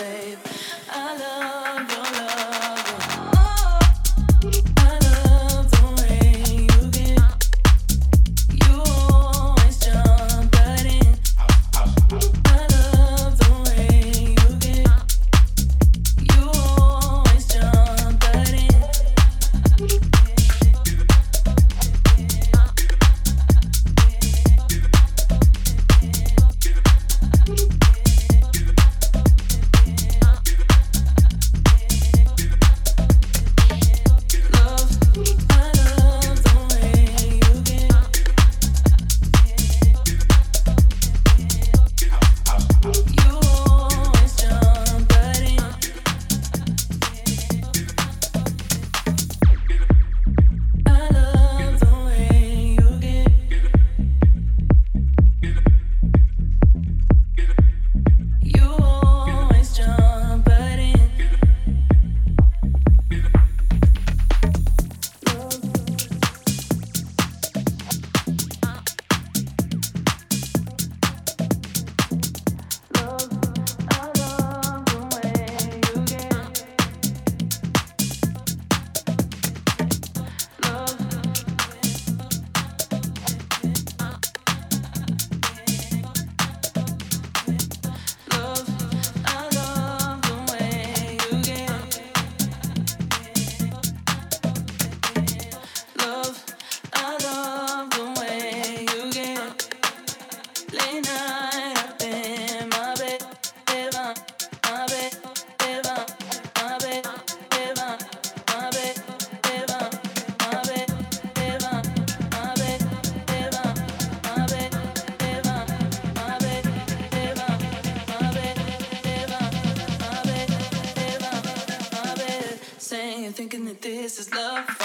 babe. I love. this is love.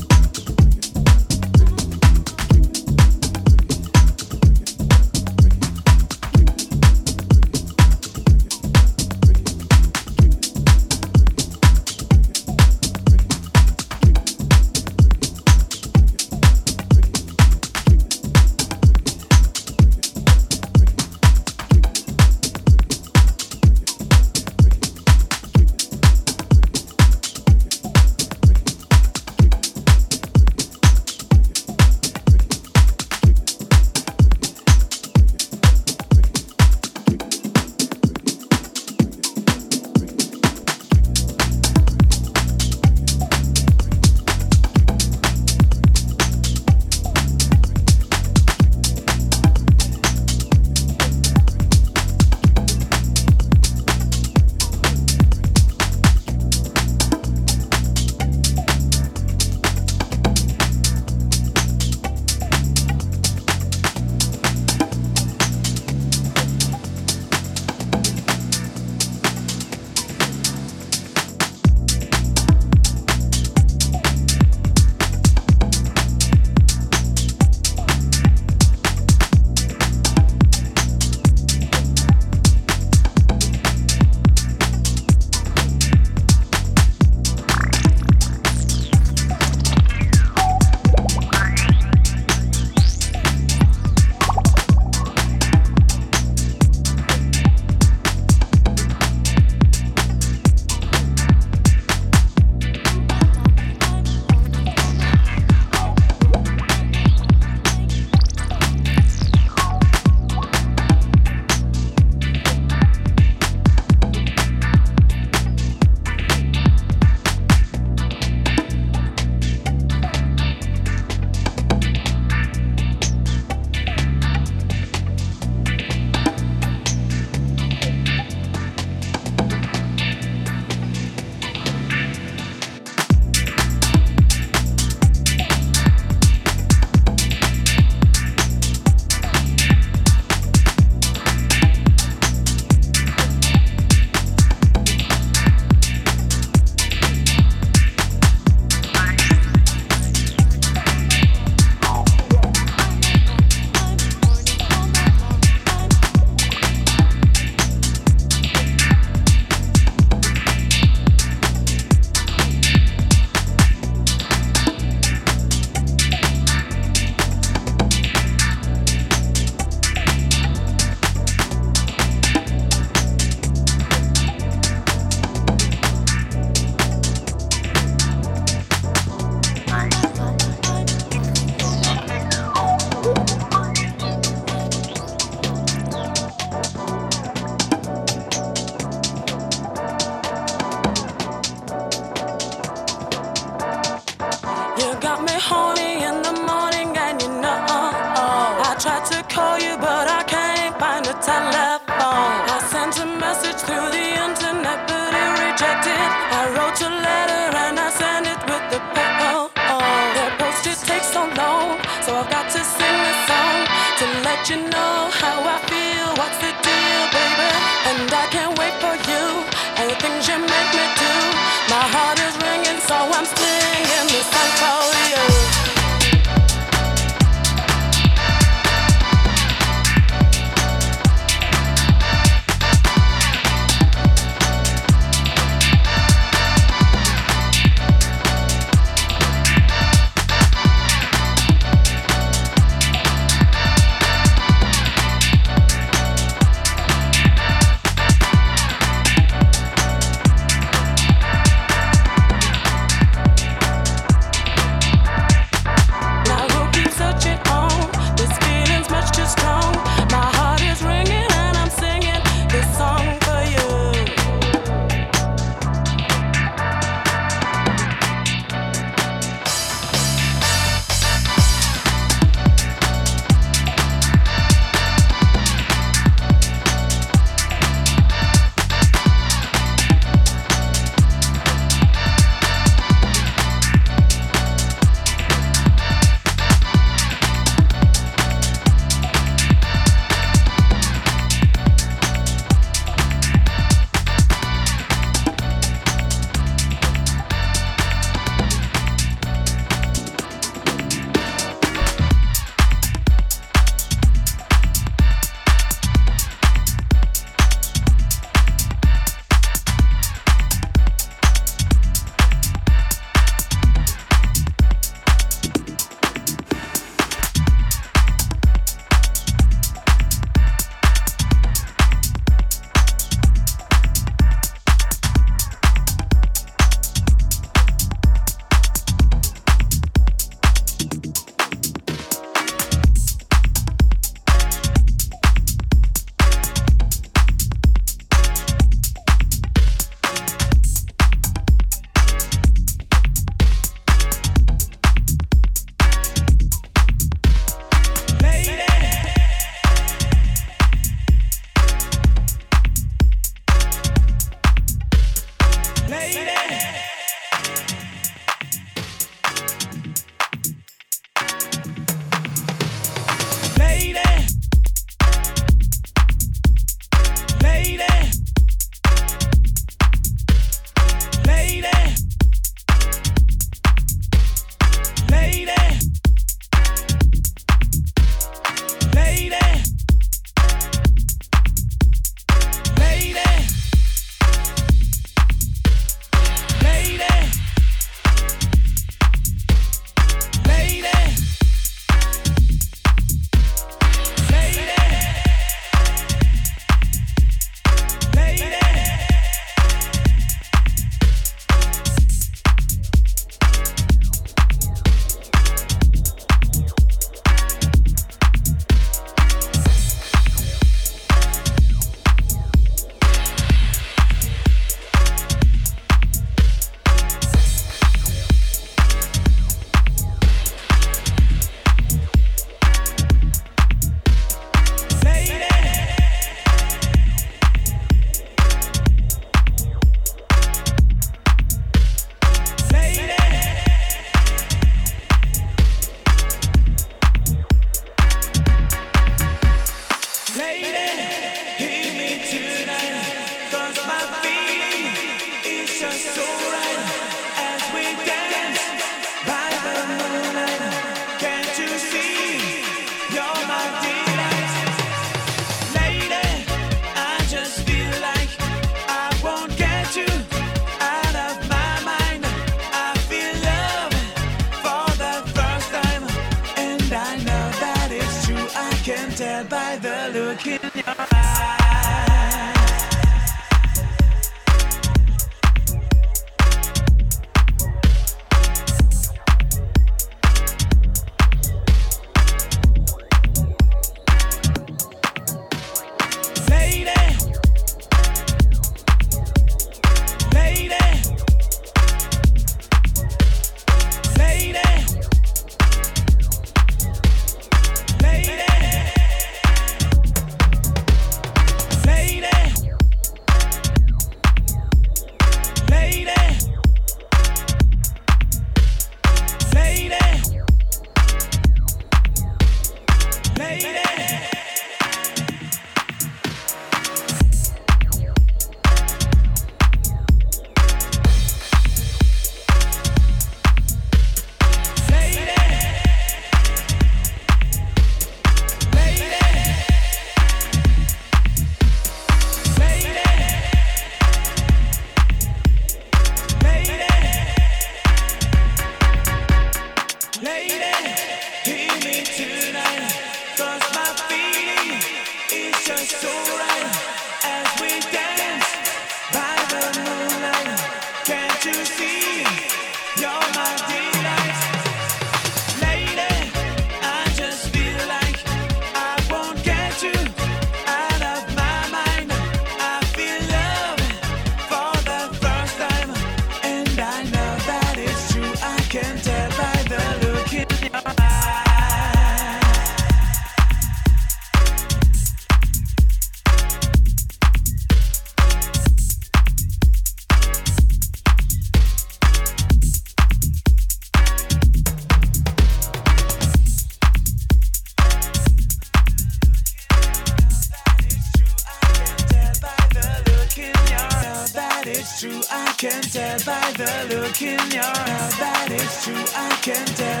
Look in your eyes that it's true. I can tell